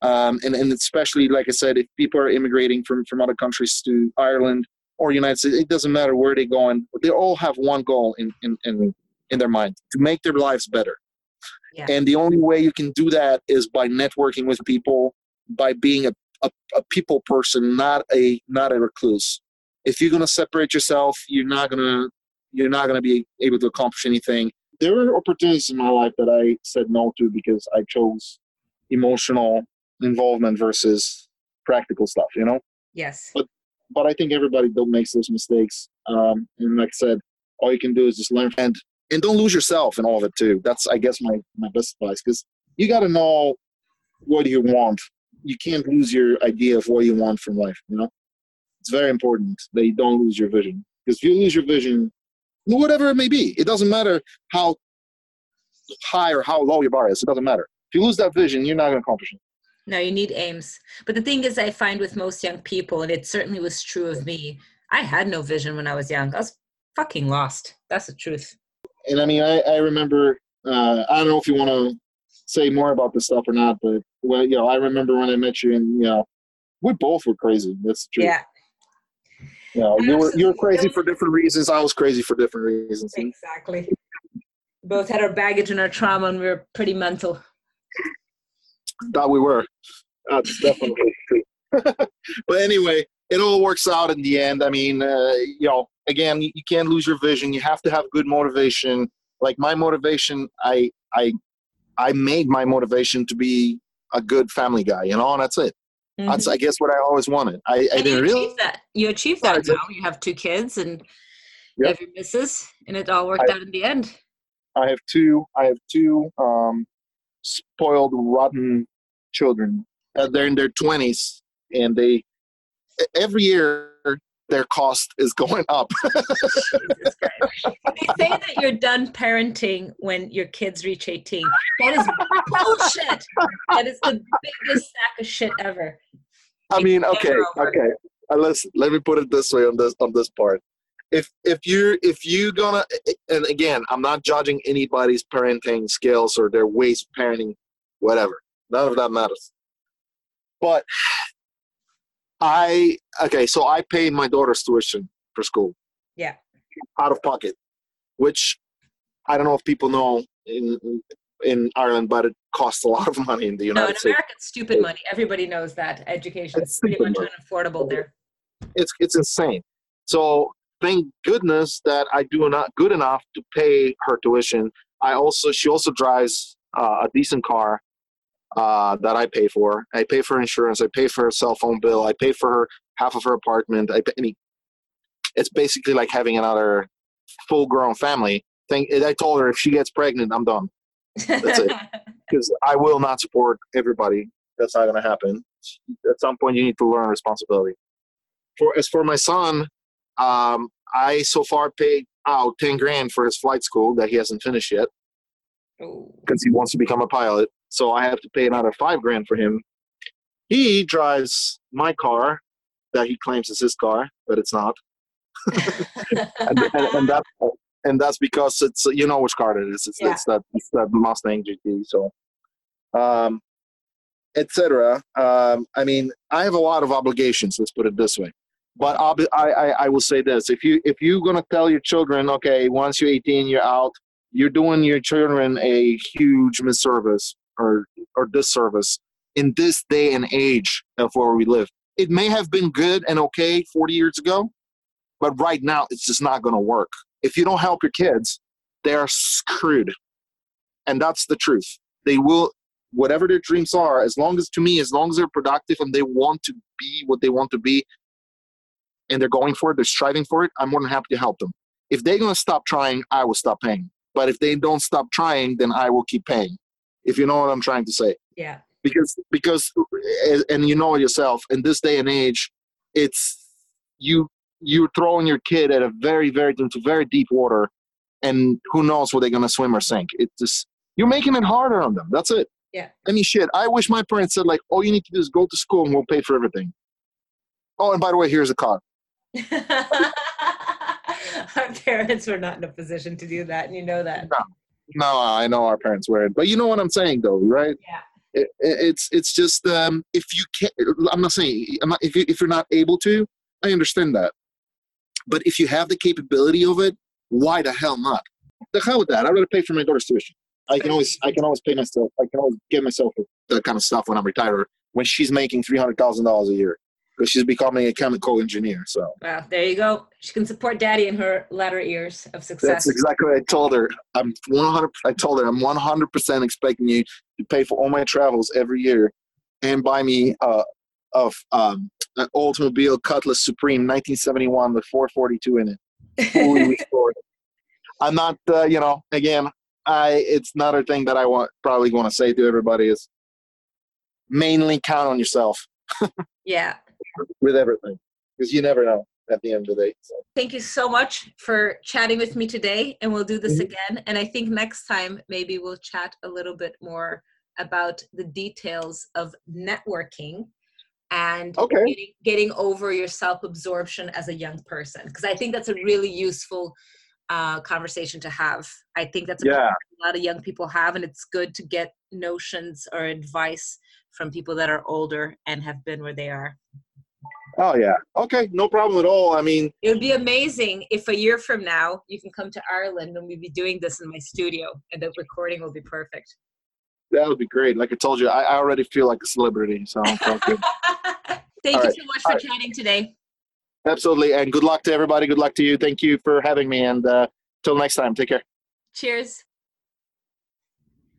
um, and, and especially like I said, if people are immigrating from, from other countries to Ireland or United States, it doesn't matter where they're going. They all have one goal in, in, in, in their mind to make their lives better. Yeah. And the only way you can do that is by networking with people, by being a, a, a people person, not a not a recluse. If you're gonna separate yourself, you're not gonna you're not gonna be able to accomplish anything. There were opportunities in my life that I said no to because I chose emotional involvement versus practical stuff, you know? yes. But but I think everybody don't makes those mistakes. Um, and like I said, all you can do is just learn and and don't lose yourself in all of it too. That's I guess my my best advice because you got to know what you want. You can't lose your idea of what you want from life. You know, it's very important that you don't lose your vision because if you lose your vision, whatever it may be, it doesn't matter how high or how low your bar is. It doesn't matter. If you lose that vision, you're not going to accomplish it. No, you need aims. But the thing is, I find with most young people, and it certainly was true of me, I had no vision when I was young. I was fucking lost. That's the truth. And I mean, I, I remember. Uh, I don't know if you want to say more about this stuff or not, but well, you know, I remember when I met you, and you know, we both were crazy. That's true. Yeah, You know, you were you were crazy for different reasons. I was crazy for different reasons. Exactly. Both had our baggage and our trauma, and we were pretty mental. thought we were. That's definitely true. but anyway, it all works out in the end. I mean, uh, you know, again, you, can't lose your vision. You have to have good motivation. Like my motivation, I I I made my motivation to be a good family guy. You know, and that's it. That's Mhm. I guess what I always wanted. I, I and didn't really. that. You achieved that now. You have two kids and you Yep. your missus, and it all worked I- out in the end. I have two. I have two um, spoiled, rotten children. Uh, they're in their twenties, and they every year their cost is going up. They say that you're done parenting when your kids reach 18. That is bullshit. That is the biggest sack of shit ever. I mean, okay, okay. Uh, listen, let me put it this way on this on this part. If if you're if you gonna and again, I'm not judging anybody's parenting skills or their ways of parenting, whatever. None of that matters. But I okay, so I paid my daughter's tuition for school. Yeah. Out of pocket, which I don't know if people know. In, in Ireland, but it costs a lot of money in the United No, in States. America, it's stupid money. Everybody knows that. Education is pretty much money. unaffordable there. It's it's insane. So thank goodness that I do not good enough to pay her tuition. I also she also drives uh, a decent car uh, that I pay for. I pay for insurance. I pay for her cell phone bill. I pay for her half of her apartment. I pay, I mean, it's basically like having another full grown family. Thing. I told her if she gets pregnant, I'm done That's it. because I will not support everybody. That's not going to happen. At some point, you need to learn responsibility. For as for my son, um, I so far paid out ten grand for his flight school that he hasn't finished yet because he wants to become a pilot. So I have to pay another five grand for him. He drives my car that he claims is his car, but it's not, and, and, and that and that's because it's you know which car it is. It's, Yeah. it's that it's that Mustang GT. So, um, etc. Um, I mean, I have a lot of obligations. Let's put it this way. But ob- I, I, I will say this: if you if you're gonna tell your children, okay, once you're 18, you're out, you're doing your children a huge misservice or or disservice in this day and age of where we live. It may have been good and okay 40 years ago, but right now it's just not going to work. If you don't help your kids, they are screwed, and that's the truth. They will, whatever their dreams are, as long as to me, as long as they're productive and they want to be what they want to be, and they're going for it, they're striving for it. I'm more than happy to help them. If they're going to stop trying, I will stop paying. But if they don't stop trying, then I will keep paying. If you know what I'm trying to say yeah. because because eh, and you know yourself in this day and age it's you you're throwing your kid at a very very into very deep water and who knows where they're to swim or sink it's just you're making it harder on them that's it Yeah. i mean shit i wish my parents said like all you need to do is go to school and we'll pay for everything oh and by the way here's a car Our parents were not in a position to do that, and you know that. no i know our parents were it. but you know what i'm saying though right? Yeah. it, it- it's it's just um if you can't i'm not saying I'm not, if, you, if you're not able to i understand that. But if you have the capability of it why the hell not? The hell with that. I'd rather pay for my daughter's tuition. I can always i can always pay myself i can always get myself that kind of stuff when i'm retired when she's making $300000 a year because she's becoming a chemical engineer so Wow, there you go. She can support daddy in her latter years of success. That's exactly what I told her. I'm 100. I told her I'm 100 percent expecting you to pay for all my travels every year, and buy me uh, of um, an Oldsmobile Cutlass Supreme 1971 with 442 in it, fully restored. I'm not, uh, you know, again, I. It's another thing that I want probably want to say to everybody is mainly count on yourself yeah. With everything because you never know at the end of the day. So. Thank you so much for chatting with me today, and we'll do this Mhm. again. And I think next time maybe we'll chat a little bit more about the details of networking and Okay. getting, getting over your self-absorption as a young person, because I think that's a really useful uh, conversation to have. I think that's a Yeah. a lot of young people have, and it's good to get notions or advice from people that are older and have been where they are. Oh yeah. Okay. No problem at all. I mean, It would be amazing if a year from now you can come to Ireland and we'd be doing this in my studio and the recording will be perfect. That would be great. Like I told you, I, I already feel like a celebrity. So. Thank All you right. so much for All chatting today. absolutely, and good luck to everybody. Good luck to you. Thank you for having me, and uh, till next time, take care. Cheers.